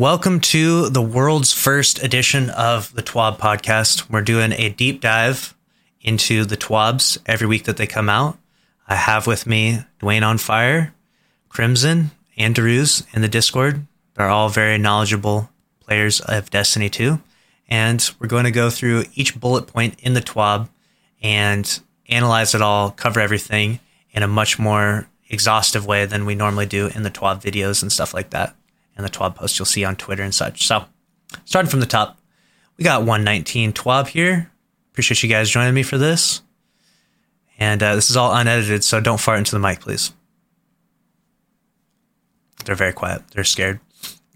Welcome to the world's first edition of the TWAB podcast. We're doing a deep dive into the TWABs every week that they come out. I have with me Dwayne on Fire, Crimson, and in the Discord. They're all very knowledgeable players of Destiny 2. And we're going to go through each bullet point in the TWAB and analyze it all, cover everything in a much more exhaustive way than we normally do in the TWAB videos and stuff like that, and the TWAB posts you'll see on Twitter and such. So, starting from the top, we got 119 TWAB here. Appreciate you guys joining me for this. And uh, this is all unedited, so don't fart into the mic, please. They're very quiet. They're scared.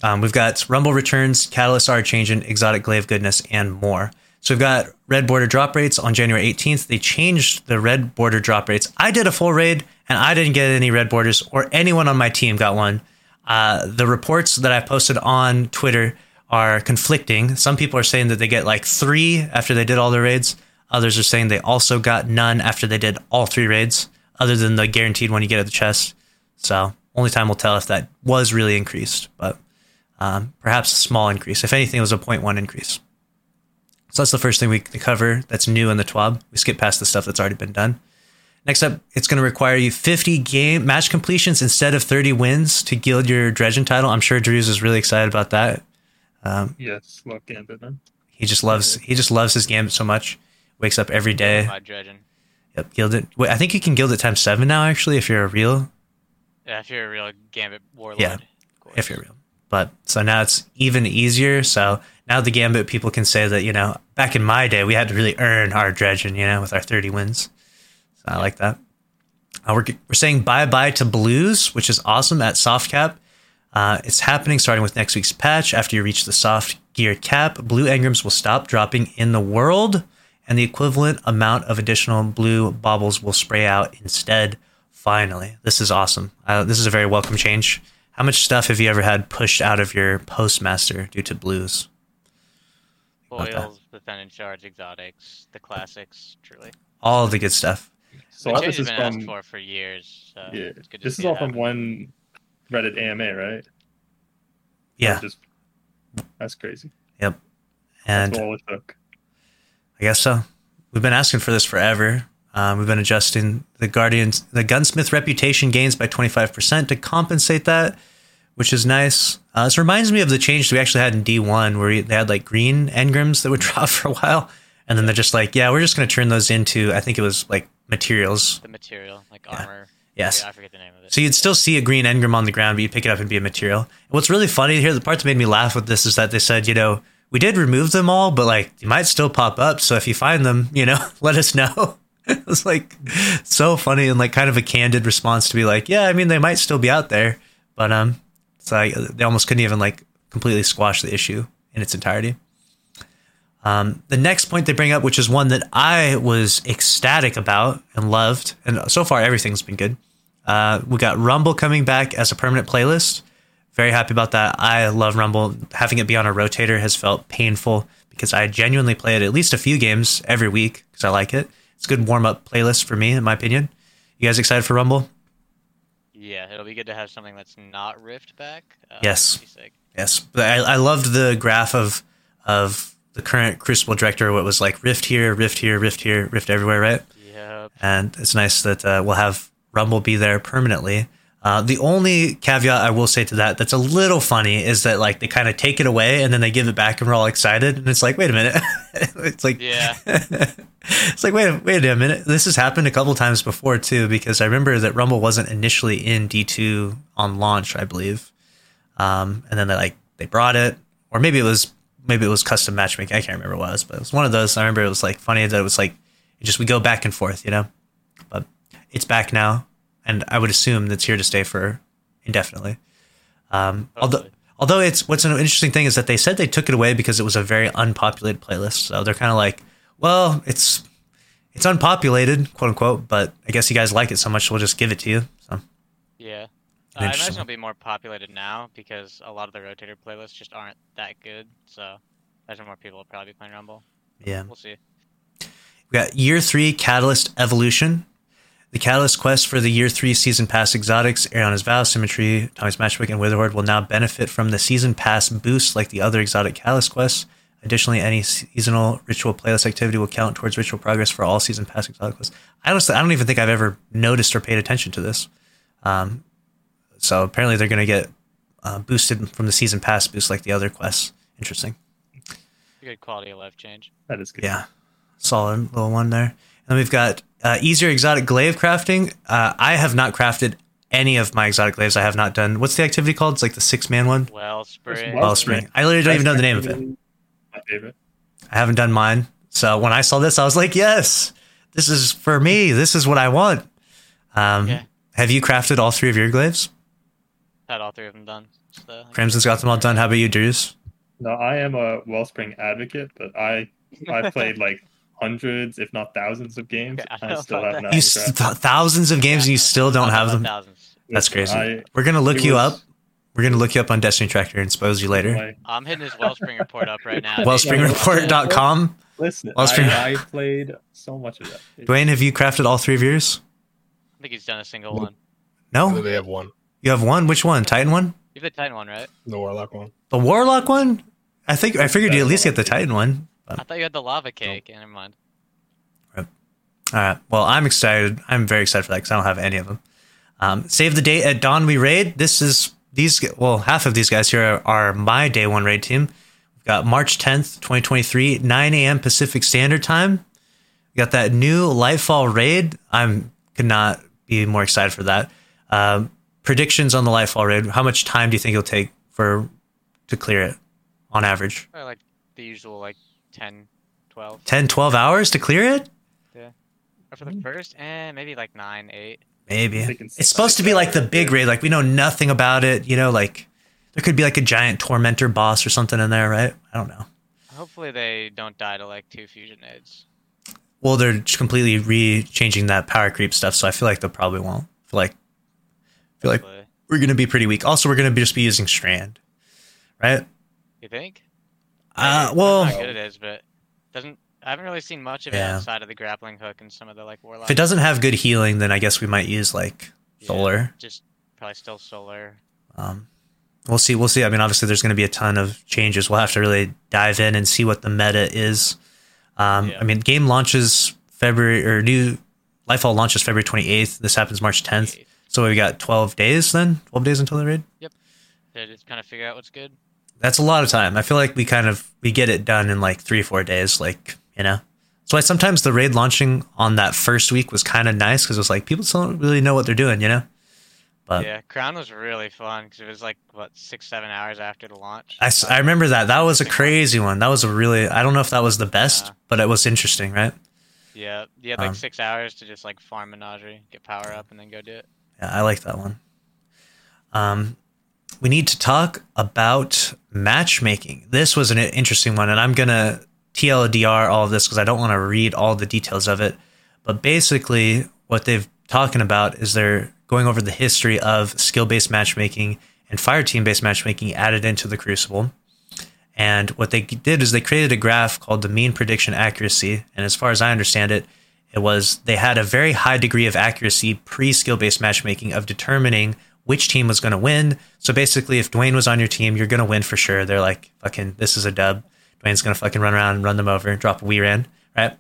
Um, we've got Rumble Returns, Catalyst R Changing, Exotic Glaive Goodness, and more. So we've got red border drop rates on January 18th. They changed the red border drop rates. I did a full raid and I didn't get any red borders, or anyone on my team got one. Uh, the reports that I posted on Twitter are conflicting. Some people are saying that they get like three after they did all their raids. Others are saying they also got none after they did all three raids, other than the guaranteed one you get at the chest. So only time will tell if that was really increased, but um, perhaps a small increase. If anything, it was a 0.1 increase. So that's the first thing we cover that's new in the TWAB. We skip past the stuff that's already been done. Next up, it's going to require you 50 game match completions instead of 30 wins to gild your Dredgen title. I'm sure Drews is really excited about that. Um, yes, love Gambit, man. He just loves he just loves his Gambit so much. Wakes up every day. My Dredgen. Yep, gilded. Wait, I think you can gild it times seven now. Actually, if you're a real. Yeah, if you're a real Gambit warlord. Yeah, if you're real. But so now it's even easier. So now the Gambit people can say that you know back in my day we had to really earn our Dredgen, you know, with our 30 wins. So I like that. Uh, we're, we're saying bye bye to blues, which is awesome at soft cap. Uh, it's happening starting with next week's patch. After you reach the soft gear cap, blue engrams will stop dropping in the world, and the equivalent amount of additional blue baubles will spray out instead. Finally, this is awesome. Uh, this is a very welcome change. How much stuff have you ever had pushed out of your postmaster due to blues? Foils, defend and charge, exotics, the classics, truly. All the good stuff. So all this is from for, for years. So yeah, this is all from one Reddit AMA, right? Yeah, just, that's crazy. Yep, and that's all it took. I guess so. We've been asking for this forever. Um, we've been adjusting the Guardians, the gunsmith reputation gains by 25% to compensate that, which is nice. Uh, this reminds me of the change we actually had in D1 where they had like green engrams that would drop for a while. And then they're just like, yeah, we're just going to turn those into, I think it was like materials. The material, like yeah. armor. Yes. Yeah, I forget the name of it. So you'd still see a green engram on the ground, but you'd pick it up and be a material. And what's really funny here, the part that made me laugh with this is that they said, you know, we did remove them all, but like you might still pop up. So if you find them, you know, let us know. it was like so funny and like kind of a candid response to be like, yeah, I mean, they might still be out there, but um, it's like they almost couldn't even like completely squash the issue in its entirety. Um, the next point they bring up, which is one that I was ecstatic about and loved, and so far everything's been good. Uh, we got Rumble coming back as a permanent playlist. Very happy about that. I love Rumble. Having it be on a rotator has felt painful because I genuinely play it at least a few games every week because I like it. It's a good warm up playlist for me, in my opinion. You guys excited for Rumble? Yeah, it'll be good to have something that's not Rift back. Uh, yes. Yes. But I, I loved the graph of of the current Crucible director, what was like Rift here, Rift here, Rift here, Rift everywhere, right? Yeah. And it's nice that uh, we'll have Rumble be there permanently. Uh, the only caveat I will say to that that's a little funny is that like they kind of take it away and then they give it back and we're all excited and it's like wait a minute it's like yeah it's like wait wait a minute this has happened a couple times before too because I remember that Rumble wasn't initially in D two on launch I believe um, and then they like they brought it or maybe it was maybe it was custom matchmaking. I can't remember what it was, but it was one of those. I remember it was like funny that it was like it just we go back and forth, you know. But it's back now, and I would assume that's here to stay for indefinitely. Um, although although it's what's an interesting thing is that they said they took it away because it was a very unpopulated playlist. So they're kind of like, well, it's it's unpopulated, quote unquote, but I guess you guys like it so much, we'll just give it to you. So yeah. Uh, I imagine it'll be more populated now because a lot of the rotator playlists just aren't that good. So I imagine more people will probably be playing Rumble. Yeah. We'll see. We got year three Catalyst Evolution. The Catalyst quest for the Year 3 Season Pass exotics, Eriana's Vow, Symmetry, Tommy's Matchbook, and Witherhoard will now benefit from the Season Pass boost like the other exotic Catalyst quests. Additionally, any seasonal ritual playlist activity will count towards ritual progress for all Season Pass exotic quests. I honestly, I don't even think I've ever noticed or paid attention to this. Um, so apparently they're going to get uh, boosted from the Season Pass boost like the other quests. Interesting. Good quality of life change. That is good. Yeah, solid little one there. And then we've got uh, easier exotic glaive crafting. Uh, I have not crafted any of my exotic glaives. I have not done. What's the activity called? It's like the six man one. Wellspring. Wellspring. I literally don't even know the name of it. My favorite. I haven't done mine. So when I saw this, I was like, yes, this is for me. This is what I want. Um, Yeah. Have you crafted all three of your glaives? Had all three of them done. So, Crimson's got them all done. How about you, Drews? No, I am a Wellspring advocate, but I I played like hundreds, if not thousands, of games. Yeah, I I, still have not. You s- th- thousands of games and you still don't have them. Thousands. That's crazy. I, We're gonna look you was- up. We're gonna look you up on Destiny Tracker and expose you later. my- I'm hitting his Wellspring report up right now. Wellspringreport.com. listen, Wellspring- I, I played so much of that. It- Dwayne, have you crafted all three of yours? I think he's done a single one. I No, think they have one, you have one. Which one? Titan one? You have the Titan one, right? the Warlock one. The Warlock one? I think I figured you at least get the Titan one. I thought you had the lava cake. Never mind. All right. Well, I'm excited. I'm very excited for that because I don't have any of them. Um, save the date at dawn. We raid. This is these. Well, half of these guys here are, are my day one raid team. We've got March 10th, 2023, 9 a.m. Pacific Standard Time. We got that new Lightfall raid. I'm could not be more excited for that. Um, predictions on the Lightfall raid. How much time do you think it'll take for to clear it on average? Probably like the usual, like 10, 12. 10, 12 hours to clear it? Or for the first, eh, maybe like 9, 8. Maybe. It's supposed to be like the big raid. Like we know nothing about it. You know, like there could be like a giant tormentor boss or something in there, right? I don't know. Hopefully they don't die to like two fusion aids. Well, they're just completely re-changing that power creep stuff, so I feel like they probably won't. I feel like I feel like Hopefully. we're gonna be pretty weak. Also, we're gonna be just be using strand, right? You think? Uh, well, I don't good it is, but doesn't. I haven't really seen much of it Yeah. outside of the grappling hook and some of the like warlock. if it doesn't have good healing, then I guess we might use like Yeah, solar. just probably still solar. Um, we'll see. We'll see. I mean, obviously, there's going to be a ton of changes. We'll have to really dive in and see what the meta is. Um, Yeah. I mean, game launches February or new Lightfall launches February 28th. This happens March 10th. So we got 12 days then. 12 days until the raid. Yep. To just kind of figure out what's good. That's a lot of time. I feel like we kind of we get it done in like three four days. Like you know. So why sometimes the raid launching on that first week was kind of nice because it was like people still don't really know what they're doing. You know. But yeah, Crown was really fun because it was like what six, seven hours after the launch. I, I remember that. That was a crazy one. That was a really, I don't know if that was the best, Yeah. but it was interesting, right? Yeah, you had like Um, six hours to just like farm Menagerie, get power up, and then go do it. Yeah, I like that one. Um, we need to talk about matchmaking. This was an interesting one, and I'm to TLDR all of this because I don't want to read all the details of it. But basically, what they've talking about is they're going over the history of skill based matchmaking and fire team based matchmaking added into the Crucible. And what they did is they created a graph called the mean prediction accuracy. And as far as I understand it, it was they had a very high degree of accuracy pre skill based matchmaking of determining which team was going to win. So basically, if Dwayne was on your team, you're going to win for sure. They're like, fucking, this is a dub. Dwayne's going to fucking run around and run them over, drop a wee ran, right?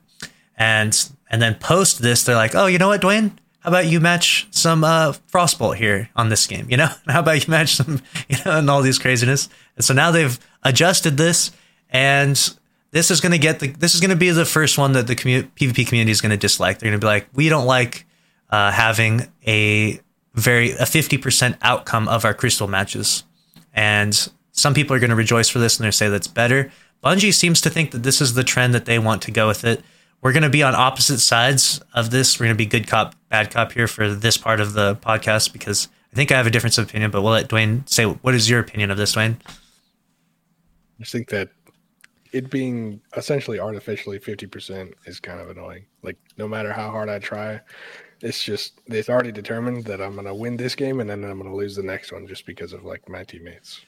And and then post this, they're like, oh, you know what, Dwayne? How about you match some uh, Frostbolt here on this game? You know, how about you match some, you know, and all these craziness. And so now they've adjusted this, and this is going to get the this is going to be the first one that the commu- PvP community is going to dislike. They're going to be like, we don't like uh, having a very a fifty percent outcome of our crystal matches, and some people are going to rejoice for this and they say that's better. Bungie seems to think that this is the trend that they want to go with it. We're going to be on opposite sides of this. We're going to be good cop, bad cop here for this part of the podcast because I think I have a difference of opinion. But we'll let Dwayne say what is your opinion of this, Dwayne? I think that it being essentially artificially 50% is kind of annoying. Like, no matter how hard I try, it's just, it's already determined that I'm going to win this game and then I'm going to lose the next one just because of like my teammates.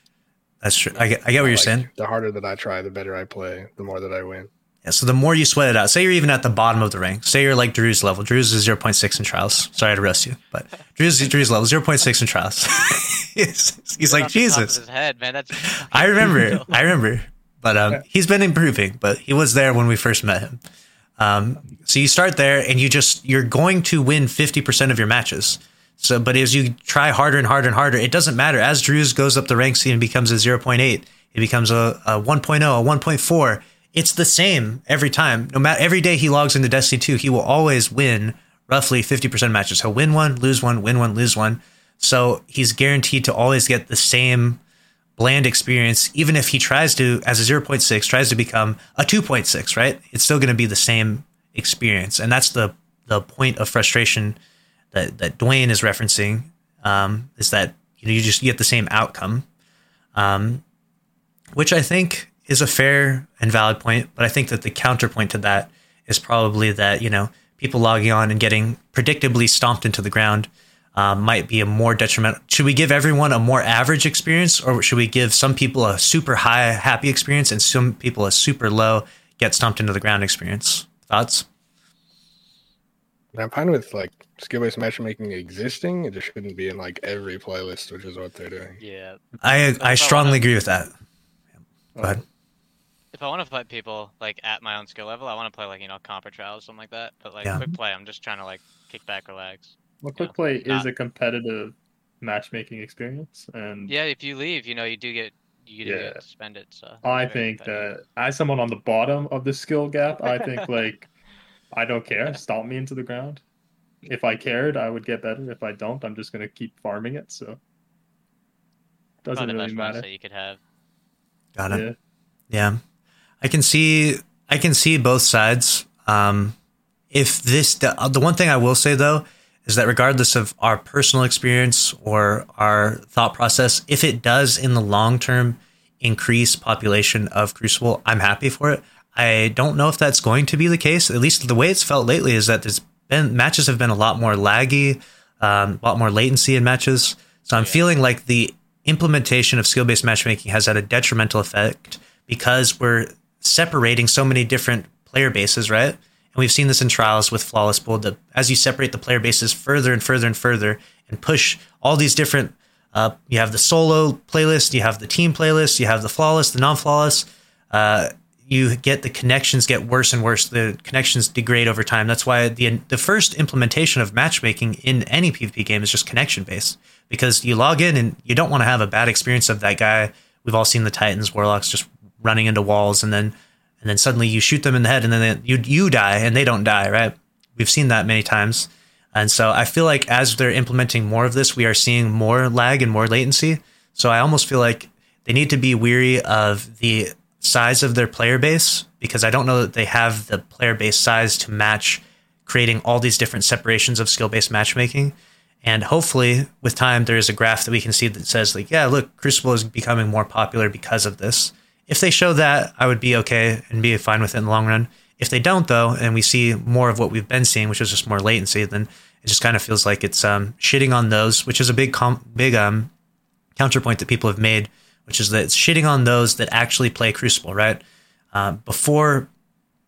That's true. I get, I get what you're Like, saying. The harder that I try, the better I play, the more that I win. Yeah, so the more you sweat it out, say you're even at the bottom of the rank, say you're like Drew's level. Drew's is 0.6 in trials. Sorry to roast you, but Drew's is Drew's level 0.6 in trials. he's, he's like Jesus. His head, man. That's I remember. I remember. But um, he's been improving. But he was there when we first met him. Um, so you start there, and you just you're going to win 50% of your matches. So, but as you try harder and harder and harder, it doesn't matter. As Drew's goes up the ranks and becomes a 0.8, it becomes a, a 1.0, a 1.4 it's the same every time. No matter every day he logs into Destiny 2, he will always win roughly 50% matches. He'll win one, lose one, win one, lose one. So he's guaranteed to always get the same bland experience, even if he tries to, as a 0.6, tries to become a 2.6, right? It's still going to be the same experience. And that's the, the point of frustration that, that Dwayne is referencing, um, is that you know you just get the same outcome. Um, which I think is a fair and valid point, but I think that the counterpoint to that is probably that you know people logging on and getting predictably stomped into the ground um, might be a more detrimental. Should we give everyone a more average experience, or should we give some people a super high happy experience and some people a super low get stomped into the ground experience? Thoughts? I'm fine with like skill based matchmaking existing. It just shouldn't be in like every playlist, which is what they're doing. Yeah, I I strongly agree with that. Go ahead if I want to fight people like at my own skill level, I want to play like you know comp or trials, something like that. But like Yeah. quick play, I'm just trying to like kick back, relax. Well, Yeah. quick play is Not- a competitive matchmaking experience, and Yeah, if you leave, you know you do get you do Yeah. get to spend it. So I think that as someone on the bottom of the skill gap, I think like I don't care. Stomp me into the ground. If I cared, I would get better. If I don't, I'm just gonna keep farming it. So doesn't really matter. mindset you could have. Got it. Yeah. Yeah, I can see I can see both sides. Um, if this the, the one thing I will say though is that regardless of our personal experience or our thought process, if it does in the long term increase population of Crucible, I'm happy for it. I don't know if that's going to be the case. At least the way it's felt lately is that there's been matches have been a lot more laggy, um, a lot more latency in matches. So I'm Yeah. feeling like the implementation of skill based matchmaking has had a detrimental effect because we're separating so many different player bases, right? And we've seen this in trials with Flawless Pool that as you separate the player bases further and further and further and push all these different, uh, you have the solo playlist, you have the team playlist, you have the flawless, the non flawless. Uh, you get the connections get worse and worse. The connections degrade over time. That's why the the first implementation of matchmaking in any PvP game is just connection based because you log in and you don't want to have a bad experience of that guy. We've all seen the Titans, Warlocks just running into walls and then and then suddenly you shoot them in the head and then they, you you die and they don't die, right? We've seen that many times. And so I feel like as they're implementing more of this, we are seeing more lag and more latency. So I almost feel like they need to be weary of the size of their player base because I don't know that they have the player base size to match creating all these different separations of skill based matchmaking. And hopefully, with time, there is a graph that we can see that says, like, yeah, look, Crucible is becoming more popular because of this. If they show that, I would be okay and be fine with it in the long run. If they don't, though, and we see more of what we've been seeing, which is just more latency, then it just kind of feels like it's um, shitting on those, which is a big, com- big um, counterpoint that people have made, which is that it's shitting on those that actually play Crucible, right? Uh, before,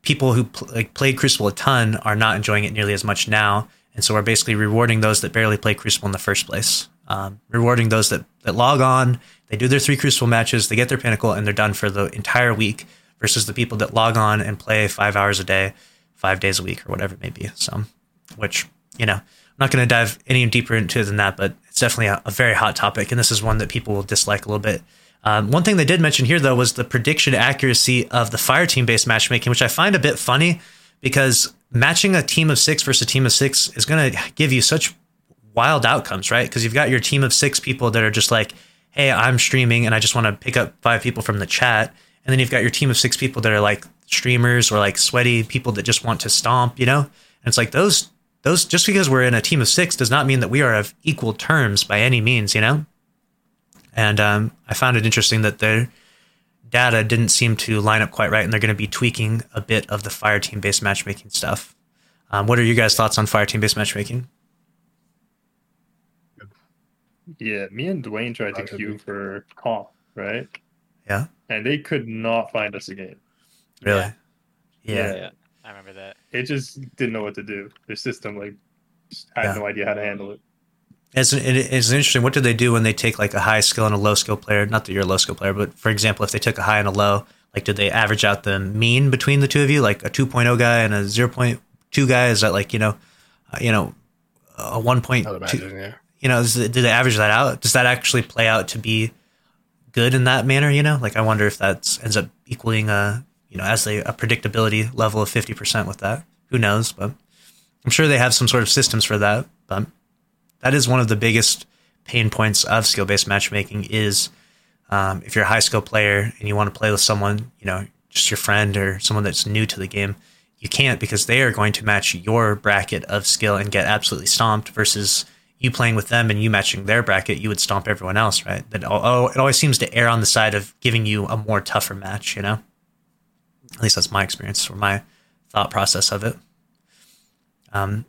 people who pl- like played Crucible a ton are not enjoying it nearly as much now, and so we're basically rewarding those that barely play Crucible in the first place. Um, rewarding those that that log on, they do their three Crucible matches, they get their pinnacle, and they're done for the entire week. Versus the people that log on and play five hours a day, five days a week, or whatever it may be. So, which you know, I'm not going to dive any deeper into than that, but it's definitely a, a very hot topic, and this is one that people will dislike a little bit. Um, one thing they did mention here, though, was the prediction accuracy of the fire team based matchmaking, which I find a bit funny because matching a team of six versus a team of six is going to give you such wild outcomes, right? Because you've got your team of six people that are just like, hey, I'm streaming and I just want to pick up five people from the chat. And then you've got your team of six people that are like streamers or like sweaty people that just want to stomp, you know? And it's like those, those, just because we're in a team of six does not mean that we are of equal terms by any means, you know? And um, I found it interesting that their data didn't seem to line up quite right, and they're going to be tweaking a bit of the fire team based matchmaking stuff. Um, what are your guys' thoughts on fire team based matchmaking? Yeah, me and Dwayne tried to queue for comp, right? Yeah. And they could not find us again. Really? Yeah. Yeah. yeah, I remember that. It just didn't know what to do. Their system like just had Yeah. no idea how to handle it. It's, it- it's interesting. What do they do when they take like a high skill and a low skill player? Not that you're a low skill player, but for example, if they took a high and a low, like did they average out the mean between the two of you, like a 2.0 guy and a 0.2 guy? Is that like you know, uh, you know, a 1.2? I'd yeah. You know, did they average that out? Does that actually play out to be good in that manner? You know, like I wonder if that ends up equaling a you know as a, a predictability level of 50% with that. Who knows? But I'm sure they have some sort of systems for that. But that is one of the biggest pain points of skill based matchmaking is um, if you're a high skill player and you want to play with someone, you know, just your friend or someone that's new to the game, you can't because they are going to match your bracket of skill and get absolutely stomped versus you playing with them and you matching their bracket, you would stomp everyone else, right? That oh, it always seems to err on the side of giving you a more tougher match, you know? At least that's my experience or my thought process of it. Um,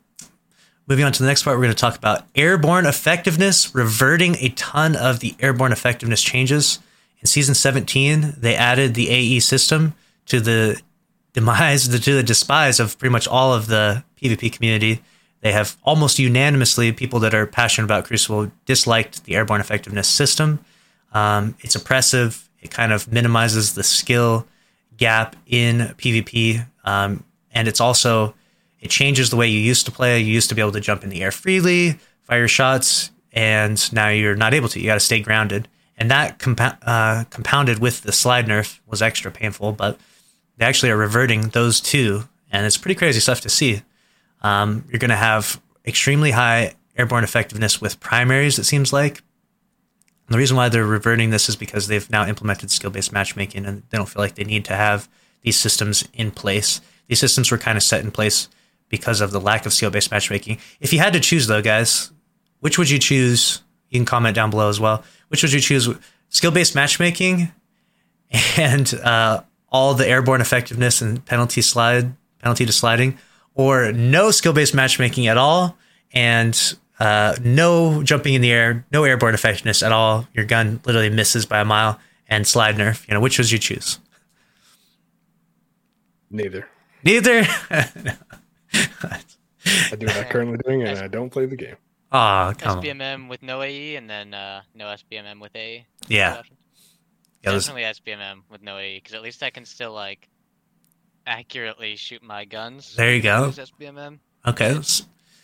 Moving on to the next part, we're going to talk about airborne effectiveness, reverting a ton of the airborne effectiveness changes. In season 17, they added the AE system to the demise, to the despise of pretty much all of the PvP community. They have almost unanimously, people that are passionate about Crucible disliked the airborne effectiveness system. Um, it's oppressive. It kind of minimizes the skill gap in PvP. Um, and it's also it changes the way you used to play. You used to be able to jump in the air freely, fire shots, and now you're not able to. You got to stay grounded. And that compa- uh, compounded with the slide nerf was extra painful, but they actually are reverting those two. And it's pretty crazy stuff to see. Um, you're going to have extremely high airborne effectiveness with primaries, it seems like. And the reason why they're reverting this is because they've now implemented skill based matchmaking and they don't feel like they need to have these systems in place. These systems were kind of set in place because of the lack of skill based matchmaking. If you had to choose, though, guys, which would you choose? You can comment down below as well. Which would you choose? Skill based matchmaking and uh, all the airborne effectiveness and penalty slide, penalty to sliding, or no skill based matchmaking at all and uh, no jumping in the air, no airborne effectiveness at all. Your gun literally misses by a mile and slide nerf. You know, which would you choose? Neither. Neither. I do what I'm currently doing, and I don't play the game. Ah, come on. SBMM with no AE and then uh, no SBMM with AE. Yeah. Yeah, Definitely SBMM with no AE because at least I can still like accurately shoot my guns. There you go. SBMM. Okay, s-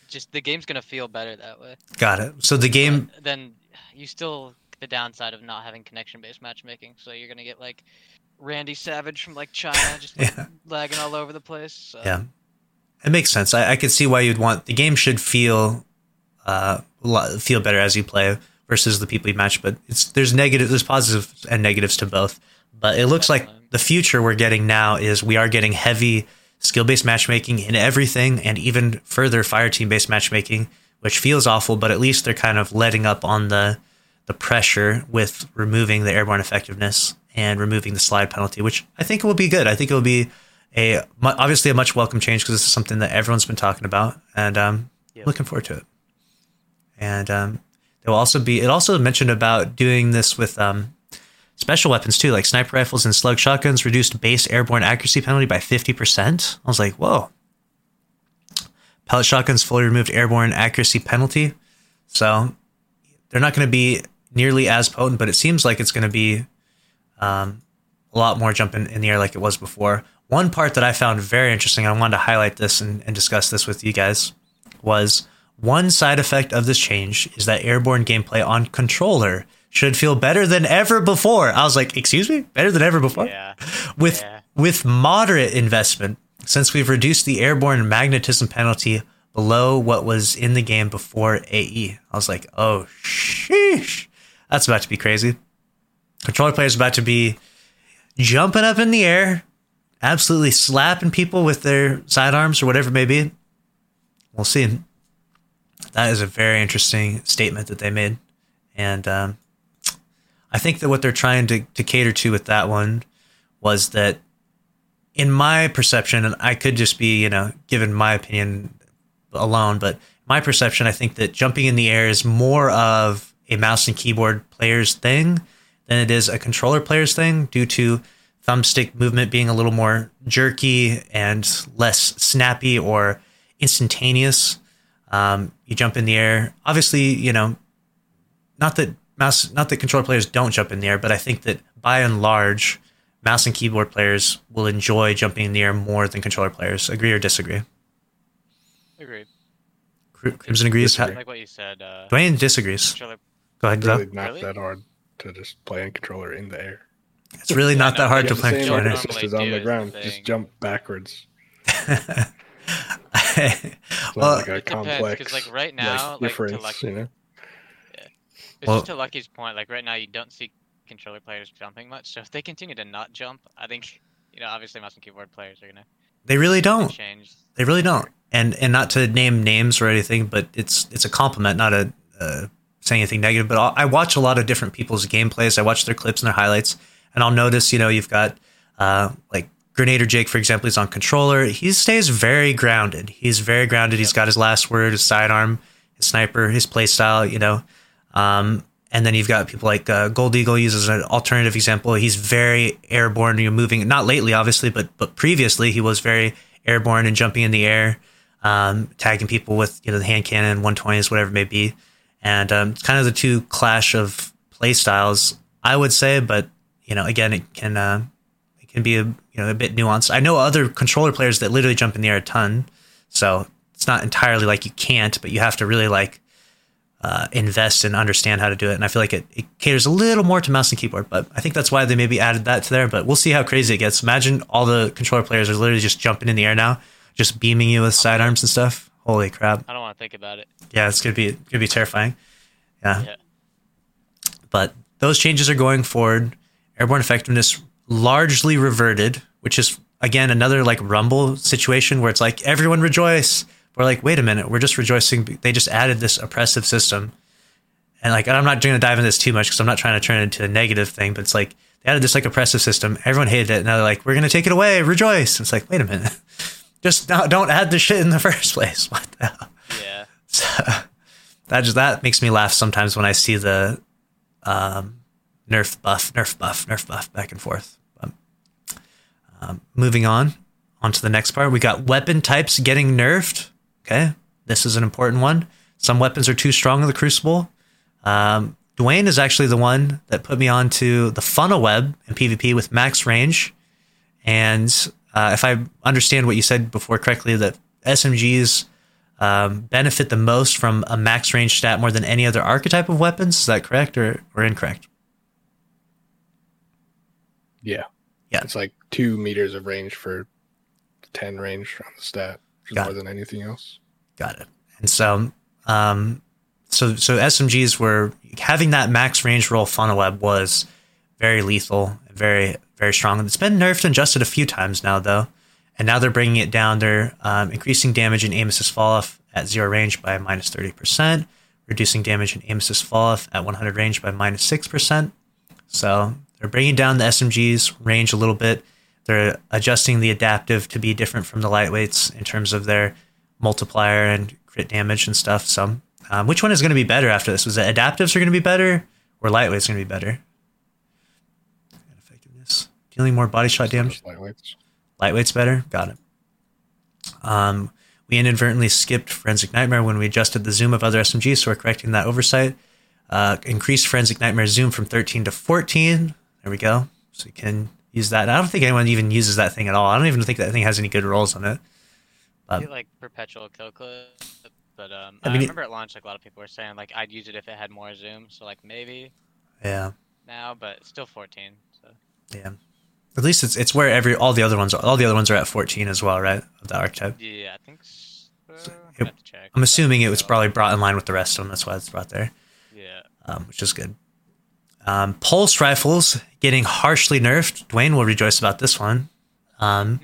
Just the game's gonna feel better that way. got it. So the game, But then you still the downside of not having connection-based matchmaking. So you're gonna get like Randy Savage from like China just like, lagging all over the place. So. yeah, it makes sense. I, I could see why you'd want the game should feel uh feel better as you play versus the people you match. But it's there's negative, there's positives and negatives to both. But it looks like Definitely. The future we're getting now is we are getting heavy skill based matchmaking in everything, and even further fire team based matchmaking, which feels awful. But at least they're kind of letting up on the the pressure with removing the airborne effectiveness and removing the slide penalty, which I think will be good. I think it will be a obviously a much welcome change because this is something that everyone's been talking about, and um, Yep. looking forward to it. And um, there will also be it also mentioned about doing this with um, special weapons too, like sniper rifles and slug shotguns. Reduced base airborne accuracy penalty by fifty percent. I was like, whoa. Pellet shotguns fully removed airborne accuracy penalty, so they're not going to be nearly as potent, but it seems like it's going to be um, a lot more jumping in the air like it was before. One part that I found very interesting, I wanted to highlight this and, and discuss this with you guys, was one side effect of this change is that airborne gameplay on controller should feel better than ever before. I was like, excuse me, better than ever before? Yeah. with Yeah. with moderate investment since we've reduced the airborne magnetism penalty below what was in the game before AE. I was like, oh sheesh. That's about to be crazy. Controller players about to be jumping up in the air, absolutely slapping people with their sidearms or whatever it may be. We'll see. That is a very interesting statement that they made. And um, I think that what they're trying to, to cater to with that one was that, in my perception, and I could just be, you know, given my opinion alone, but my perception, I think that jumping in the air is more of a mouse and keyboard player's thing than it is a controller player's thing due to thumbstick movement being a little more jerky and less snappy or instantaneous. Um, you jump in the air. Obviously, you know, not that mouse, not that controller players don't jump in the air, but I think that by and large, mouse and keyboard players will enjoy jumping in the air more than controller players. Agree or disagree? agree Crimson agrees. Like what you said. Uh, Dwayne disagrees. controller- Go ahead, Really Glo. not Really? that hard to just play a controller in the air. It's really Yeah, not no, that hard to play the the controller. controller. arc is on the is the ground. Just jump backwards. well, It's like a It depends, 'cause, complex like, right now, like, difference, like- you know. It's Well- just to Lucky's point. Like right now, you don't see controller players jumping much. So if they continue to not jump, I think you know obviously mouse and keyboard players are gonna they really don't. change. They really don't. And and not to name names or anything, but it's it's a compliment, not a uh, saying anything negative. But I'll, watch a lot of different people's gameplays. I watch their clips and their highlights, and I'll notice, you know, you've got uh, like Grenadier Jake, for example, he's on controller. He stays very grounded. He's very grounded. He's got his last word, his sidearm, his sniper, his play style, you know. Um, and then you've got people like uh, Gold Eagle uses an alternative example. He's very airborne. You're moving, not lately, obviously, but but previously he was very airborne and jumping in the air, um, tagging people with you know the hand cannon, 120s, whatever it may be. And um, it's kind of the two clash of play styles, I would say. But you know, again, it can uh, it can be a you know a bit nuanced. I know other controller players that literally jump in the air a ton, so it's not entirely like you can't, but you have to really like uh, invest and understand how to do it. And I feel like it, it caters a little more to mouse and keyboard, but I think that's why they maybe added that to there. But we'll see how crazy it gets. Imagine all the controller players are literally just jumping in the air now, just beaming you with sidearms and stuff. Holy crap! I don't want to think about it. Yeah, it's gonna be gonna be terrifying. Yeah. Yeah. But those changes are going forward. Airborne effectiveness largely reverted, which is again another like rumble situation where it's like everyone rejoice. We're like, wait a minute, we're just rejoicing. They just added this oppressive system, and like I'm not going to dive into this too much because I'm not trying to turn it into a negative thing. But it's like they added this like oppressive system. Everyone hated it. Now they're like, we're going to take it away. Rejoice. It's like, wait a minute, just not, don't add the shit in the first place. What the hell? Yeah. So that just that makes me laugh sometimes when I see the um, nerf buff, nerf buff, nerf buff back and forth. But, um, moving on, on to the next part, we got weapon types getting nerfed. Okay, this is an important one. Some weapons are too strong in the Crucible. Um, Dwayne is actually the one that put me onto the funnel web in PvP with max range. And uh, if I understand what you said before correctly, that SMGs um, benefit the most from a max range stat more than any other archetype of weapons. Is that correct or, or incorrect? Yeah. Yeah. It's like two meters of range for 10 range on the stat, Got more it. than anything else. Got it. And so, um, so so SMGs were having that max range roll funnel web was very lethal, very very strong. And It's been nerfed and adjusted a few times now though, and now they're bringing it down. They're um, increasing damage and aim assist fall off at zero range by minus thirty percent, reducing damage and aim assist fall off at one hundred range by minus six percent. So they're bringing down the SMG's range a little bit. They're adjusting the adaptive to be different from the lightweights in terms of their multiplier and crit damage and stuff. So, um, which one is going to be better after this? Was it adaptives are going to be better or lightweight's going to be better? Effectiveness, dealing more body shot damage. Lightweights. Lightweight's better. Got it. Um, we inadvertently skipped Forensic Nightmare when we adjusted the zoom of other SMGs, so we're correcting that oversight. Uh, increased Forensic Nightmare zoom from 13 to 14. There we go. So you can use that. I don't think anyone even uses that thing at all. I don't even think that thing has any good rolls on it. I Um, feel like perpetual kill clip, but um, I I, mean, it- remember at launch, like a lot of people were saying, like I'd use it if it had more zoom. So like maybe Yeah, now, but still 14. So yeah. At least it's it's where every all the other ones are. All the other ones are at 14 as well, right? Of the archetype. yeah, I think. So. So it- have to check. I'm assuming it was probably brought in line with the rest of them. That's why it's brought there. Yeah. um, which is good. Um, pulse rifles getting harshly nerfed. Dwayne will rejoice about this one. Um,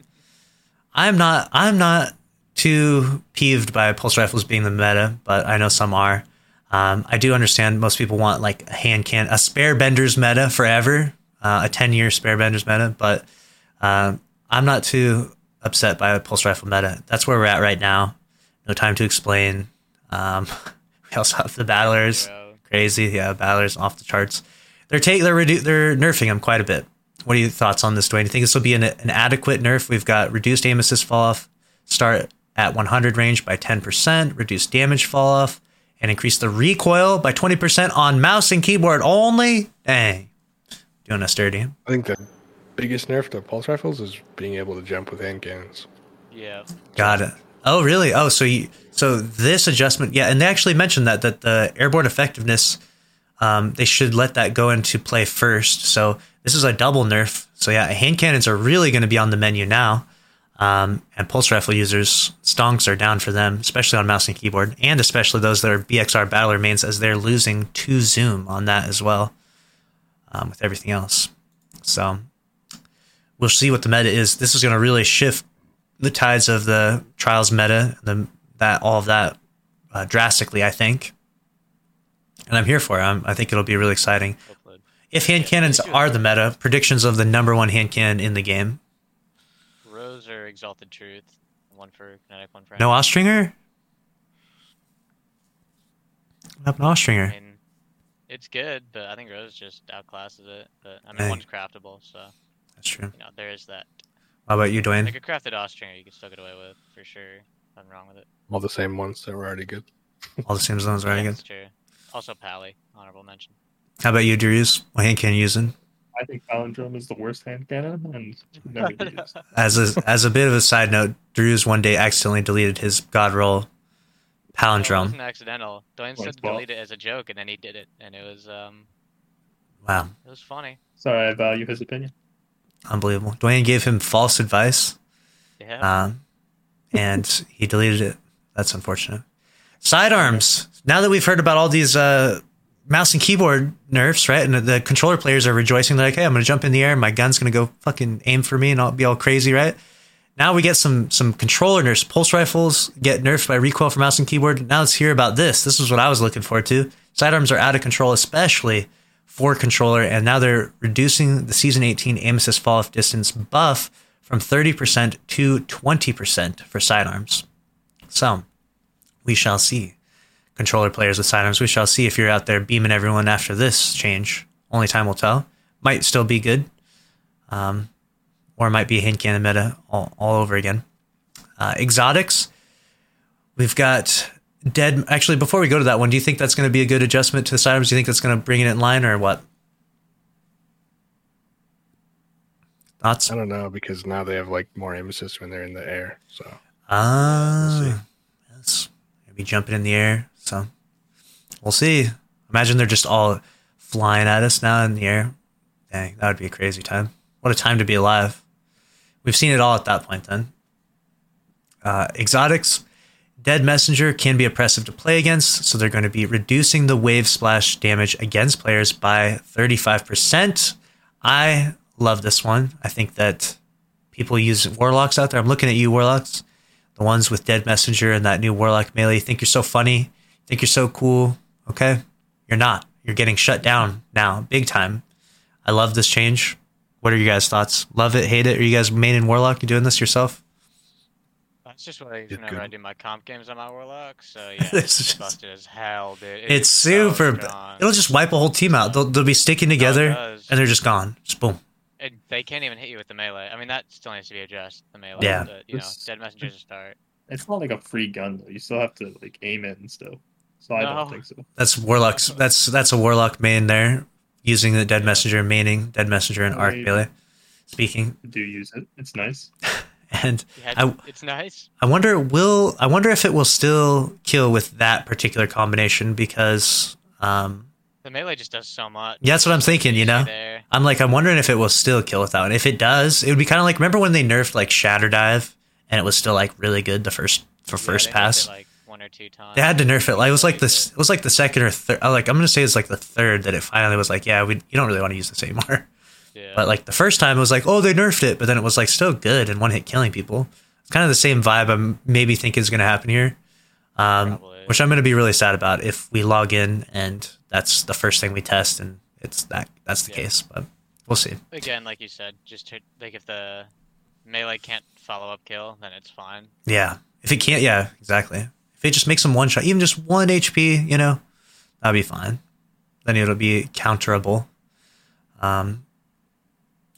I'm not. I'm not too peeved by pulse rifles being the meta, but I know some are. Um, I do understand most people want like a hand can, a Spare Rations meta forever, uh, a 10 year Spare Rations meta, but um, I'm not too upset by a pulse rifle meta. That's where we're at right now. No time to explain. Um, we also have the battlers crazy. Yeah, battlers off the charts. They're take they're redu- they're nerfing him quite a bit. what are your thoughts on this, Dwayne? Do you think this will be an, an adequate nerf? We've got reduced aim assist fall off, start at 100 range by 10%, reduce damage fall off, and increase the recoil by 20% on mouse and keyboard only. Dang. Doing us dirty. I think the biggest nerf to pulse rifles is being able to jump with hand cannons. Yeah. Got it. Oh, really? Oh, so you, so this adjustment, yeah, and they actually mentioned that that the airborne effectiveness, um, they should let that go into play first. So this is a double nerf. So yeah, hand cannons are really going to be on the menu now. Um, and pulse rifle users, stonks are down for them, especially on mouse and keyboard, and especially those that are BXR battler mains, as they're losing to zoom on that as well, um, with everything else. So we'll see what the meta is. This is going to really shift the tides of the trials meta, the that all of that uh, drastically. I think, and I'm here for it. I'm, i think it'll be really exciting. If hand cannons are the meta, predictions of the number one hand cannon in the game. Rose or Exalted Truth, one for kinetic, one for. No Austringer. What happened to Austringer? I mean, it's good, but I think Rose just outclasses it. But I mean, hey. one's craftable, so. That's true. You know, there is that. How about you, Dwayne? Like a crafted Austringer, you can still get away with for sure. Nothing wrong with it. All the same ones that were already good. All the same ones are already yeah, good. That's true. Also, Pally, honorable mention. How about you, Drews? What hand can you using? I think palindrome is the worst hand cannon, and never used. As a as a bit of a side note, Drews one day accidentally deleted his God roll palindrome. It wasn't accidental. Dwayne said to delete it as a joke, and then he did it, and it was um. Wow. It was funny. Sorry, I value his opinion. Unbelievable. Dwayne gave him false advice. Yeah. Um, and he deleted it. That's unfortunate. Sidearms. Now that we've heard about all these uh, mouse and keyboard nerfs, right? And the controller players are rejoicing. They're like, hey, I'm going to jump in the air and my gun's going to go fucking aim for me and I'll be all crazy, right? Now we get some some controller nerfs. Pulse rifles get nerfed by recoil for mouse and keyboard. Now let's hear about this. This is what I was looking forward to. Sidearms are out of control, especially for controller, and now they're reducing the season 18 aim assist fall off distance buff from 30% to 20% for sidearms. So we shall see controller players with sidearms. We shall see if you're out there beaming everyone after this change. Only time will tell. Might still be good, um, or might be a hand cannon meta all, all over again. Uh, exotics, we've got dead. Actually, before we go to that one, do you think that's going to be a good adjustment to the sidearms? Do you think that's going to bring it in line, or what? Thoughts? I don't know because now they have like more emphasis when they're in the air. So ah, we'll maybe jumping in the air. So we'll see. Imagine they're just all flying at us now in the air. Dang, that would be a crazy time. What a time to be alive. We've seen it all at that point then. Uh, exotics, Dead Messenger can be oppressive to play against, so they're going to be reducing the wave splash damage against players by 35%. I love this one. I think that people use Warlocks out there. I'm looking at you, Warlocks. The ones with Dead Messenger and that new Warlock melee. Think you're so funny think you're so cool. Okay. You're not. You're getting shut down now, big time. I love this change. What are you guys' thoughts? Love it, hate it? Are you guys main in Warlock? You doing this yourself? That's just what I use whenever I do my comp games on my Warlock. So yeah, it's just, busted as hell, dude. It it's super. So it'll just wipe a whole team out. They'll, they'll be sticking together, no, and they're just gone. Just boom. And they can't even hit you with the melee. I mean, that still needs to be addressed. The melee. Yeah. But, you know, dead messengers start. It's not like a free gun though. You still have to like aim it and stuff. So I no. don't think so. That's Warlock's. That's that's a Warlock main there, using the Dead Messenger maining Dead Messenger and Arc melee. Speaking. Do use it. It's nice. and I, it's nice. I wonder will I wonder if it will still kill with that particular combination because um, the melee just does so much. Yeah, that's what I'm thinking. You know, I'm like I'm wondering if it will still kill without. one. If it does, it would be kind of like remember when they nerfed like Shatter Dive and it was still like really good the first for yeah, first pass. Like one or two times. They had to nerf it. Like it was like this. It was like the second or third. Like I'm gonna say it's like the third that it finally was like, yeah, we you don't really want to use this anymore. Yeah. But like the first time, it was like, oh, they nerfed it, but then it was like still good and one hit killing people. It's kind of the same vibe I'm maybe thinking is gonna happen here. Um, which I'm gonna be really sad about if we log in and that's the first thing we test and it's that that's the yeah. case. But we'll see. Again, like you said, just to, like if the melee can't follow up kill, then it's fine. Yeah. If it can't, yeah, exactly. If it just makes them one shot, even just one HP, you know, that'd be fine. Then it'll be counterable. Um,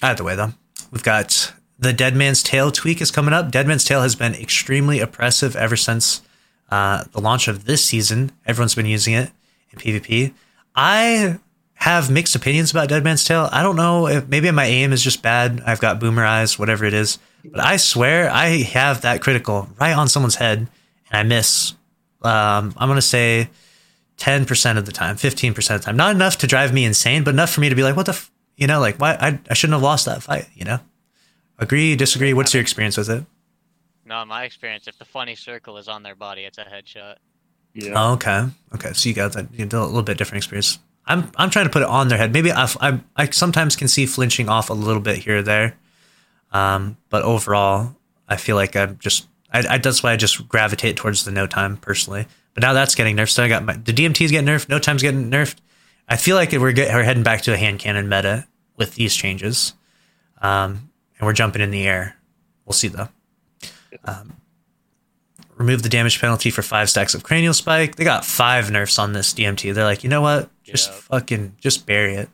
either way, though, we've got the Dead Man's Tale tweak is coming up. Dead Man's Tale has been extremely oppressive ever since uh, the launch of this season. Everyone's been using it in PvP. I have mixed opinions about Dead Man's Tale. I don't know if maybe my aim is just bad. I've got boomer eyes, whatever it is. But I swear I have that critical right on someone's head and I miss. Um, I'm going to say 10% of the time, 15% of the time. Not enough to drive me insane, but enough for me to be like, what the, f-? you know, like, why? I, I shouldn't have lost that fight, you know? Agree, disagree? What's your experience with it? No, my experience, if the funny circle is on their body, it's a headshot. Yeah. Oh, okay. Okay. So you got that you a little bit different experience. I'm I'm trying to put it on their head. Maybe I I, I sometimes can see flinching off a little bit here or there, um, but overall, I feel like I'm just I, I that's why I just gravitate towards the no time personally. But now that's getting nerfed. So I got my the DMT is getting nerfed. No time's getting nerfed. I feel like we're get, we're heading back to a hand cannon meta with these changes, um, and we're jumping in the air. We'll see though. Um, remove the damage penalty for five stacks of cranial spike. They got five nerfs on this DMT. They're like, you know what? Just yeah. fucking just bury it.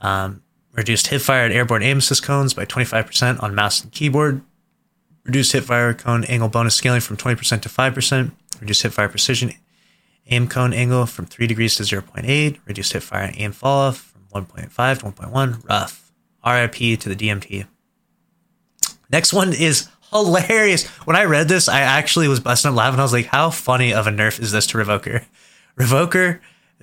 Um, reduced hipfire and airborne aim assist cones by 25% on mouse and keyboard. Reduced hipfire cone angle bonus scaling from 20% to 5%. Reduced hipfire precision aim cone angle from 3 degrees to 0.8. Reduced hipfire and aim fall off from 1.5 to 1.1. Rough. RIP to the DMT. Next one is hilarious. When I read this, I actually was busting up laughing. I was like, how funny of a nerf is this to Revoker? Revoker,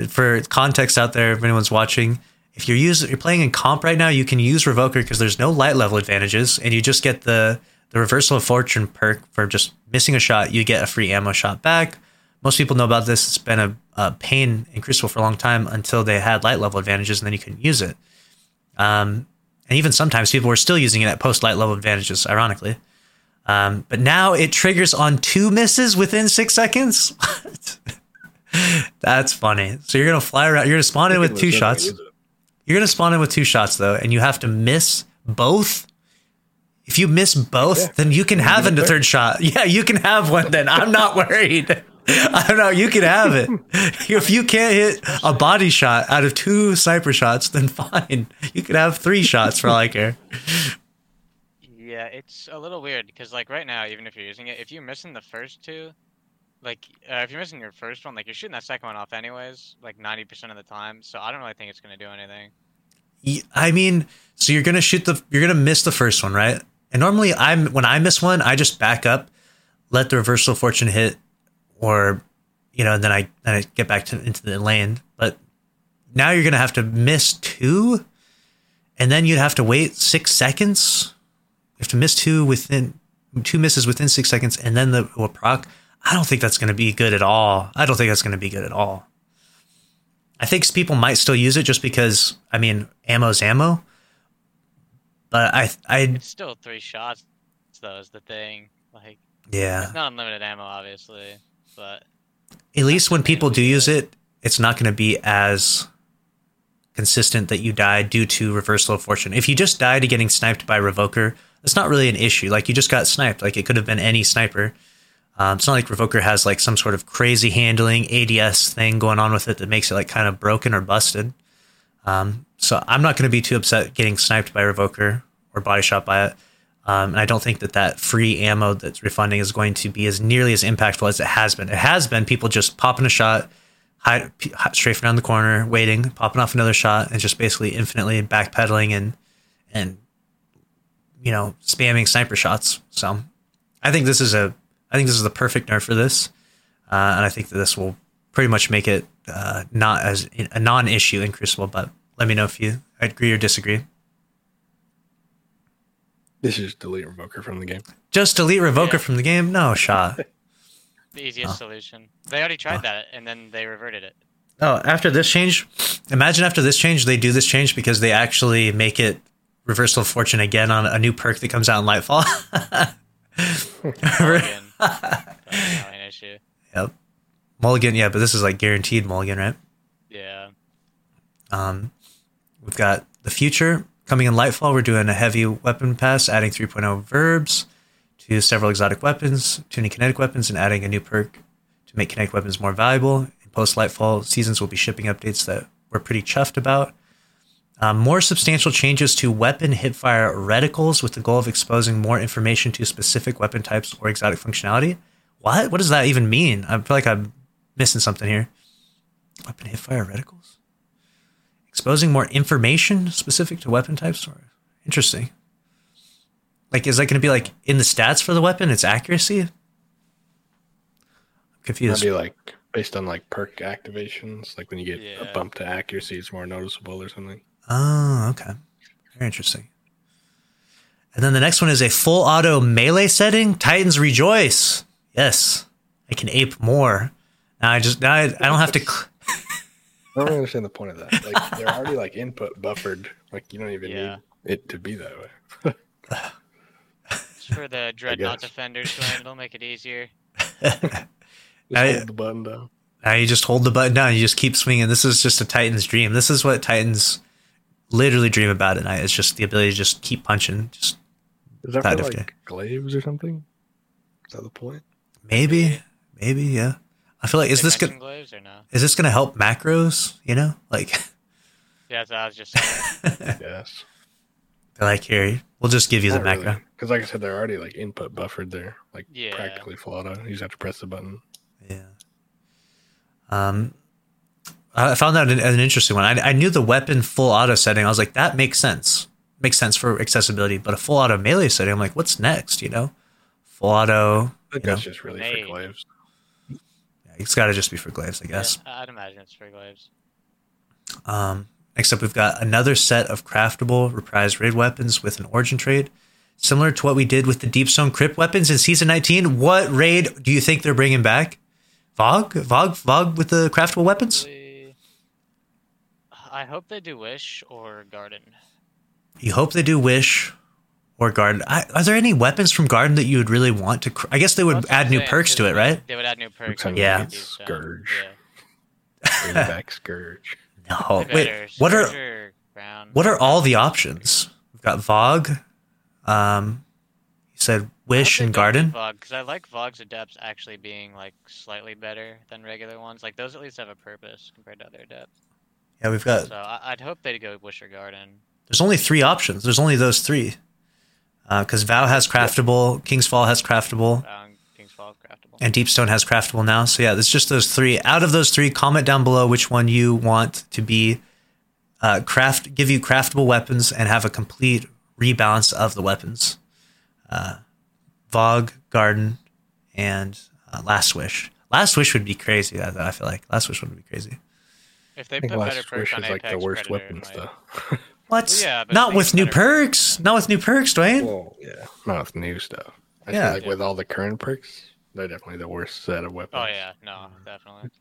for context out there, if anyone's watching, if you're using you're playing in comp right now, you can use Revoker because there's no light level advantages, and you just get the the reversal of fortune perk for just missing a shot. You get a free ammo shot back. Most people know about this. It's been a, a pain in Crucible for a long time until they had light level advantages, and then you couldn't use it. Um, and even sometimes people were still using it at post light level advantages, ironically. Um, but now it triggers on two misses within six seconds. That's funny. So you're gonna fly around. You're gonna spawn in with two shots. You're gonna spawn in with two shots though, and you have to miss both. If you miss both, yeah. then you can have a third shot. Yeah, you can have one. Then I'm not worried. I don't know. You can have it. if you can't hit a body shot out of two sniper shots, then fine. You can have three shots for all I care. Yeah, it's a little weird because like right now, even if you're using it, if you're missing the first two, like uh, if you're missing your first one, like you're shooting that second one off anyways, like ninety percent of the time. So I don't really think it's gonna do anything. I mean, so you're gonna shoot the, you're gonna miss the first one, right? And normally, I'm when I miss one, I just back up, let the reversal fortune hit, or you know, then I then I get back to into the lane. But now you're gonna have to miss two, and then you'd have to wait six seconds you have to miss two within two misses within six seconds, and then the will proc. I don't think that's going to be good at all. I don't think that's going to be good at all. I think people might still use it just because I mean ammo's ammo, but I I it's still three shots though is the thing. Like yeah, it's not unlimited ammo obviously, but at least when people do use it, it's not going to be as consistent that you die due to reversal of fortune. If you just die to getting sniped by Revoker, it's not really an issue. Like you just got sniped. Like it could have been any sniper. Um, it's not like Revoker has like some sort of crazy handling ADS thing going on with it that makes it like kind of broken or busted. Um, so I'm not going to be too upset getting sniped by Revoker or body shot by it. Um, and I don't think that that free ammo that's refunding is going to be as nearly as impactful as it has been. It has been people just popping a shot, hide, strafing around the corner, waiting, popping off another shot, and just basically infinitely backpedaling and and you know, spamming sniper shots. So I think this is a I think this is the perfect nerf for this, uh, and I think that this will pretty much make it uh, not as a non-issue in Crucible. But let me know if you agree or disagree. This is delete Revoker from the game. Just delete Revoker yeah. from the game? No shot. the easiest oh. solution. They already tried oh. that and then they reverted it. Oh, after this change, imagine after this change they do this change because they actually make it reversal of fortune again on a new perk that comes out in Lightfall. Mulligan. an issue. Yep. Mulligan, yeah, but this is like guaranteed Mulligan, right? Yeah. Um, we've got the future coming in Lightfall. We're doing a heavy weapon pass, adding 3.0 verbs to several exotic weapons, tuning kinetic weapons, and adding a new perk to make kinetic weapons more valuable. In post Lightfall seasons, we'll be shipping updates that we're pretty chuffed about. Um, more substantial changes to weapon hipfire reticles with the goal of exposing more information to specific weapon types or exotic functionality. What? What does that even mean? I feel like I'm missing something here. Weapon hipfire reticles? Exposing more information specific to weapon types? Or interesting. Like, is that going to be like in the stats for the weapon? Its accuracy? I'm confused. That'd be like based on like perk activations, like when you get Yeah. a bump to accuracy, it's more noticeable or something. Oh, okay. Very interesting. And then the next one is a full auto melee setting. Titans rejoice. Yes, I can ape more. Now I just now I, I don't have to. Cl- I don't really understand the point of that. Like they're already like input buffered. Like you don't even Yeah. need it to be that way. It's for the dreadnought defenders, Dwayne. It'll make it easier. Just I- hold the button down. now you just hold the button down. You just keep swinging. This is just a Titan's dream. This is what Titans literally dream about at night. It's just the ability to just keep punching. Just Is that Kind for like glaives or something? Is that the point? maybe, maybe, yeah. I feel like is They this gonna glaives or no? is this gonna help macros? You know, like Yeah, that's I was just saying. Yes. they're like here, we'll just give you the macro. Because like I said, they're already like input buffered there. Like Yeah. practically full auto. You just have to press the button. Yeah. Um, I I found that an, an interesting one. I, I knew the weapon full auto setting. I was like, that makes sense. Makes sense for accessibility. But a full auto melee setting, I'm like, what's next? You know, full auto. I think You know? that's just really Grenade. for glaives. It's got to just be for glaives, I guess. Yeah, I'd imagine it's for glaives. Um, next up, we've got another set of craftable reprised raid weapons with an origin trade. Similar to what we did with the Deep Stone Crypt weapons in Season 19. What raid do you think they're bringing back? VOG? VOG? VOG with the craftable weapons? Really- I hope they do Wish or Garden. You hope they do Wish or Garden. I, are there any weapons from Garden that you would really want to? Cr- I guess they would That's add new saying, perks 'cause to it, right? They would add new perks. like with Yeah. the Deep Scourge. Yeah. Bring back Scourge. No. Wait. better. What are or Ground. what are all the options? We've got VOG. Um, you said Wish and Garden. VOG, Because I like VOG's adepts actually being like slightly better than regular ones. Like those at least have a purpose compared to other adepts. Yeah, we've got. So I- I'd hope they'd go Wish or Garden. There's only three options. There's only those three. Because Vow has craftable, King's Fall has craftable, Um, King's Fall craftable. and Deepstone has craftable now. So yeah, it's just those three. Out of those three, comment down below which one you want to be uh, craft, give you craftable weapons and have a complete rebalance of the weapons. Uh, VOG, Garden, and uh, Last Wish. Last Wish would be crazy. I, I feel like Last Wish would be crazy. If they I think put better Last perks Wish on is like Apex the worst Predator, weapons might- though. What? Well, yeah, Not with new better perks. Not with new perks, Dwayne. well, yeah, not with new stuff. I Yeah. feel like with all the current perks, they're definitely the worst set of weapons. Oh yeah, no, definitely.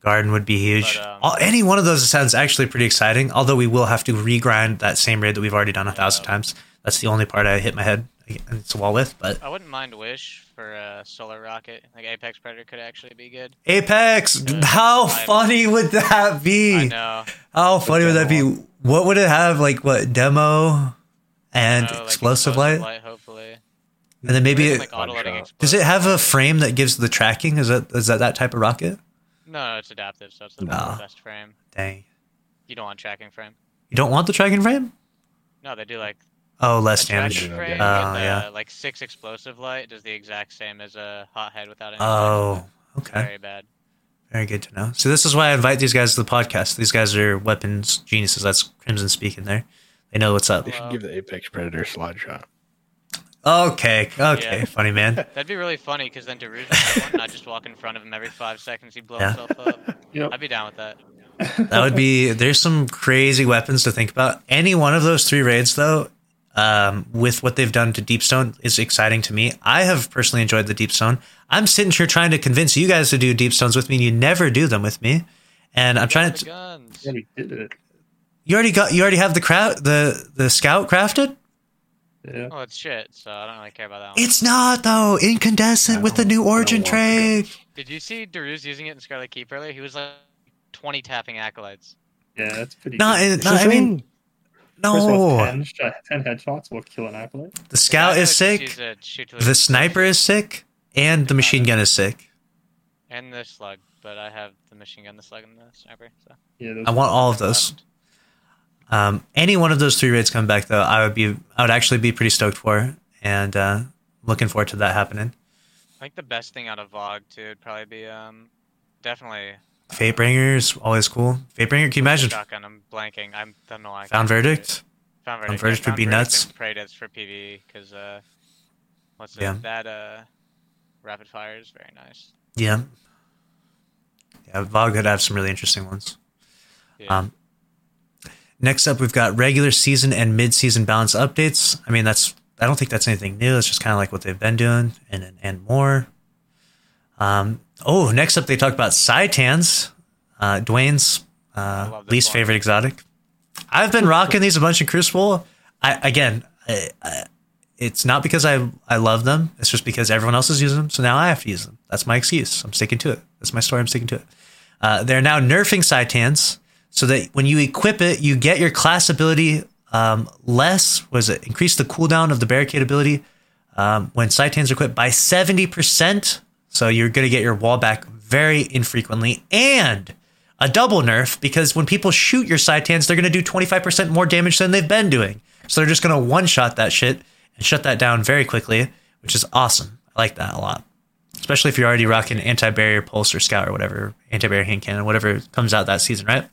Garden would be huge. But, um, All- Any one of those sounds actually pretty exciting. Although we will have to regrind that same raid that we've already done a thousand Yeah. times. That's the only part I hit my head wall with. But I wouldn't mind Wish for a solar rocket. Like Apex Predator could actually be good. Apex, uh, Yeah. how I'm- funny would that be? I know. How funny would that be? What would it have? Like what demo and I know, like, explosive, light? hopefully. and then maybe it, like auto-loading One shot. does it have a frame that gives the tracking? Is that is that that type of rocket? No, no, it's adaptive, so it's oh. the No. best frame. Dang, You don't want tracking frame. you don't want the tracking frame? No, they do like Oh, less damage. no frame damage. Oh, with, yeah. like six explosive light does the exact same as a hot head without any. Oh, It's okay. very bad. Very good to know. So this is why I invite these guys to the podcast. These guys are weapons geniuses. That's Crimson speaking there. They know what's up. They should give the Apex Predator slide shot. Okay, okay, Yeah. funny man. That'd be really funny because then Darude would have one, and I'd just walk in front of him every five seconds. He'd blow Yeah. himself up. Yep. I'd be down with that. That would be. There's some crazy weapons to think about. Any one of those three raids, though, um, with what they've done to Deepstone, is exciting to me. I have personally enjoyed the Deepstone. I'm sitting here trying to convince you guys to do Deepstones with me, and you never do them with me. And I'm trying to. guns. Yeah, we did it. You already got. You already have the crowd. The the scout crafted. Yeah. Well, it's shit, so I don't really care about that one. It's not though. Incandescent with the new origin want trade. Did you see Daruze using it in Scarlet Keep earlier? He was like 20 tapping acolytes. Yeah, that's pretty Not, good. it- I mean, First of all, no. 10, sh- 10 headshots will kill an acolyte. The scout is sick. used a shoot to The sniper is sick, and the machine gun is sick. And the slug, but I have the machine gun, the slug, and the sniper. So. Yeah, those I want all of those. Um, any one of those three raids come back though, I would be I would actually be pretty stoked for, and uh, looking forward to that happening. I think the best thing out of VOG too would probably be um, definitely Fatebringer is always cool. Fatebringer, can you imagine? shotgun. I'm blanking. I'm don't know. why I Found verdict. Found Found verdict. Verdict would be nuts. That's for PvE because uh, what's Yeah. That uh, rapid fire is very nice. Yeah. Yeah, VOG could have some really interesting ones. Yeah. Um, next up, we've got regular season and mid-season balance updates. I mean, that's I don't think that's anything new. It's just kind of like what they've been doing and and, and more. Um, oh, next up, they talk about Citan's, uh, Dwayne's uh, least one. favorite exotic. I've been rocking these a bunch in Crucible. I again, I, I, it's not because I I love them. It's just because everyone else is using them, so now I have to use them. That's my excuse. I'm sticking to it. That's my story. I'm sticking to it. Uh, they're now nerfing Citan's so that when you equip it, you get your class ability um, less. Was it increase the cooldown of the barricade ability um, when Saitans are equipped by seventy percent? So you're going to get your wall back very infrequently and a double nerf because when people shoot your Citan's, they're going to do 25% more damage than they've been doing. So they're just going to one shot that shit and shut that down very quickly, which is awesome. I like that a lot. Especially if you're already rocking anti barrier pulse or scout or whatever, anti barrier hand cannon, whatever comes out that season, right?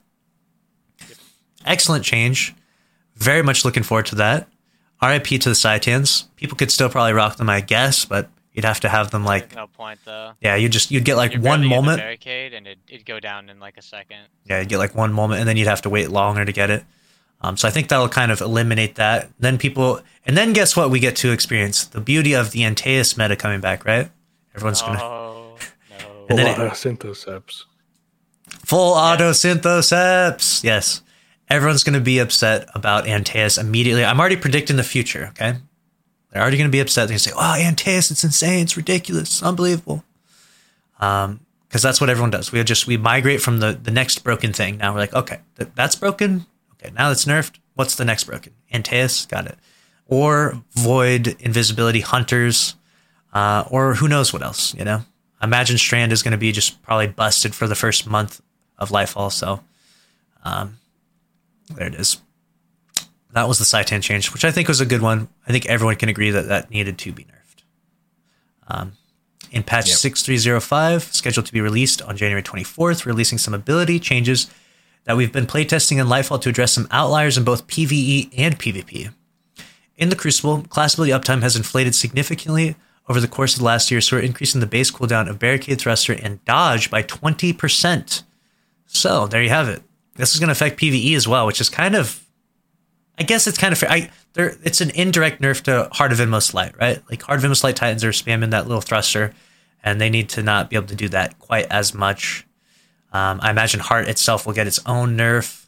Excellent change. Very much looking forward to that. RIP to the Citan's. People could still probably rock them, I guess, but you'd have to have them like, There's no point though. yeah, you just you'd get like You'd one barely get the moment. barricade and it'd, it'd go down in like a second. Yeah, you'd get like one moment, and then you'd have to wait longer to get it. Um, so I think that'll kind of eliminate that. Then people, and then guess what? We get to experience the beauty of the Antaeus meta coming back, right? Everyone's gonna Oh no. And then a it- of Synthoceps. full auto Synthoceps. Yes, everyone's gonna be upset about Antaeus immediately. I'm already predicting the future. Okay, they're already gonna be upset. They're gonna say, "Oh, Antaeus, it's insane. It's ridiculous. It's unbelievable." Um, because that's what everyone does. We just we migrate from the the next broken thing. Now we're like, okay, th- that's broken. Okay, now that's nerfed. What's the next broken? Antaeus, got it. Or void invisibility hunters, uh, or who knows what else. You know, Imagine Strand is going to be just probably busted for the first month of Lightfall. So, um, there it is. That was the Citan change, which I think was a good one. I think everyone can agree that that needed to be nerfed. Um, in patch Yep. 6305, scheduled to be released on January 24th, releasing some ability changes that we've been playtesting in Lightfall to address some outliers in both PvE and PvP. In the Crucible, class ability uptime has inflated significantly over the course of the last year, so we're increasing the base cooldown of Barricade Thruster and Dodge by 20%. So there you have it. This is going to affect PvE as well, which is kind of, I guess it's kind of fair. I, there, it's an indirect nerf to Heart of Inmost Light, right? Like Heart of Light Titans are spamming that little thruster, and they need to not be able to do that quite as much. Um, I imagine Heart itself will get its own nerf,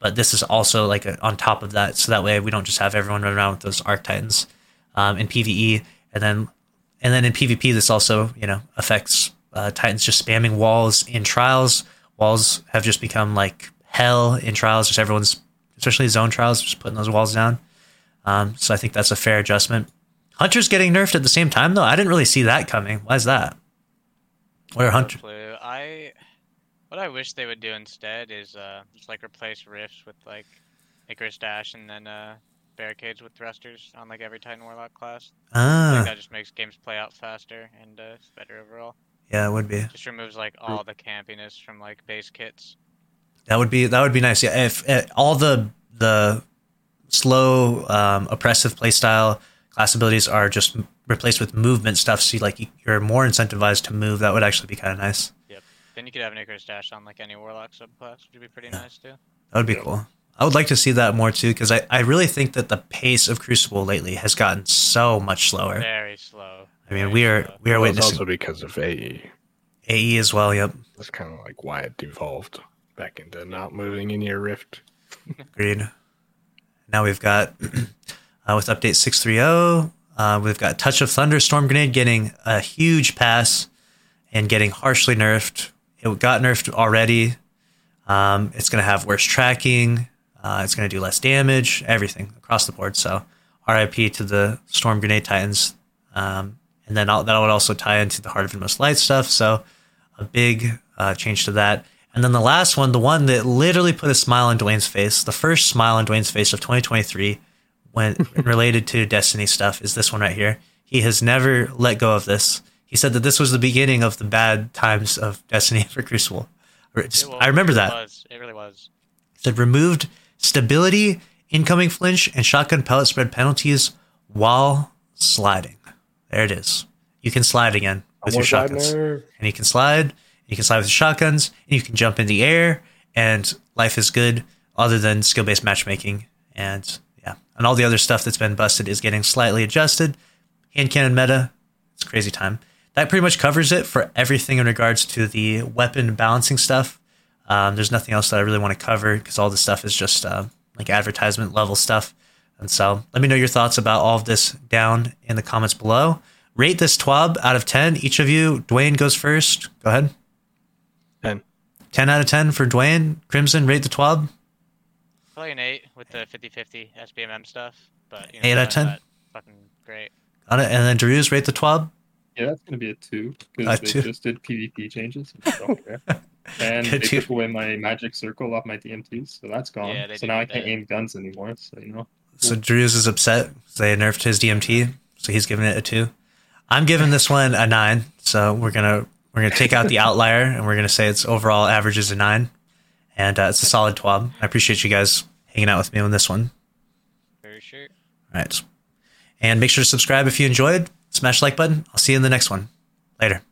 but this is also like a, on top of that, so that way we don't just have everyone run around with those Arc Titans um, in PVE, and then and then in PvP this also you know affects uh, Titans just spamming walls in trials. Walls have just become like hell in trials. Just everyone's, especially zone trials, just putting those walls down. Um, so I think that's a fair adjustment. Hunter's getting nerfed at the same time though. I didn't really see that coming. Why is that? Where Hunter? I what I wish they would do instead is uh just like replace rifts with like Icarus Dash and then uh barricades with thrusters on like every Titan Warlock class. I Ah, think that just makes games play out faster and uh, it's better overall. yeah, it would be. Just removes like all the campiness from like base kits. That would be that would be nice. Yeah, if, eh, all the the slow um, oppressive playstyle class abilities are just replaced with movement stuff, so you, like you- you're more incentivized to move. That would actually be kind of nice. Yep. Then you could have an Icarus Dash on like any Warlock subclass, which would be pretty nice too. That would be cool. I would like to see that more too, because I, I really think that the pace of Crucible lately has gotten so much slower. Very slow. I mean, very we are slow. we are Well, witnessing also because of AE. AE as well. Yep, That's kind of like why it devolved back into not moving in your rift. agreed. Now we've got uh, with update six three zero, uh, we've got Touch of Thunderstorm Grenade getting a huge pass and getting harshly nerfed. It got nerfed already. Um, it's going to have worse tracking. Uh, it's going to do less damage. Everything across the board. So, RIP to the Storm Grenade Titans. Um, and then I'll, that would also tie into the Heart of Inmost Light stuff. So, a big uh, change to that. And then the last one, the one that literally put a smile on Dwayne's face, the first smile on Dwayne's face of 2023 when related to Destiny stuff is this one right here. He has never let go of this. He said that this was the beginning of the bad times of Destiny for Crucible. Just- It wa- I remember it that. Was. It really was. said removed stability, incoming flinch, and shotgun pellet spread penalties while sliding. There it is. You can slide again with your shotguns. And you can slide, you can slide with shotguns, and you can jump in the air, and life is good other than skill based matchmaking. And yeah, and all the other stuff that's been busted is getting slightly adjusted. Hand cannon meta, it's crazy time. That pretty much covers it for everything in regards to the weapon balancing stuff. Um, there's nothing else that I really want to cover because all this stuff is just uh, like advertisement level stuff. And so let me know your thoughts about all of this down in the comments below. Rate this TWAB out of 10. Each of you, Dwayne goes first. Go ahead. 10. 10 out of 10 for Dwayne. Crimson, rate the TWAB. Probably an eight with the 50-50 SBMM stuff, but you Eight out of 10? Fucking great. Got it. And then Drew's, rate the TWAB. Yeah, that's gonna be a two because they two. just did PvP changes. and I don't care. And Good they took away my magic circle off my DMTs, so that's gone. Yeah, so now I can't that. aim guns anymore. So you know, So Drew's is upset. 'cause They nerfed his DMT, so he's giving it a two. I'm giving this one a nine. So we're gonna we're gonna take out the outlier and we're gonna say its overall average is a nine, and uh, it's a solid twab. I appreciate you guys hanging out with me on this one. For sure. All right, and make sure to subscribe if you enjoyed. Smash the like button. I'll see you in the next one. Later.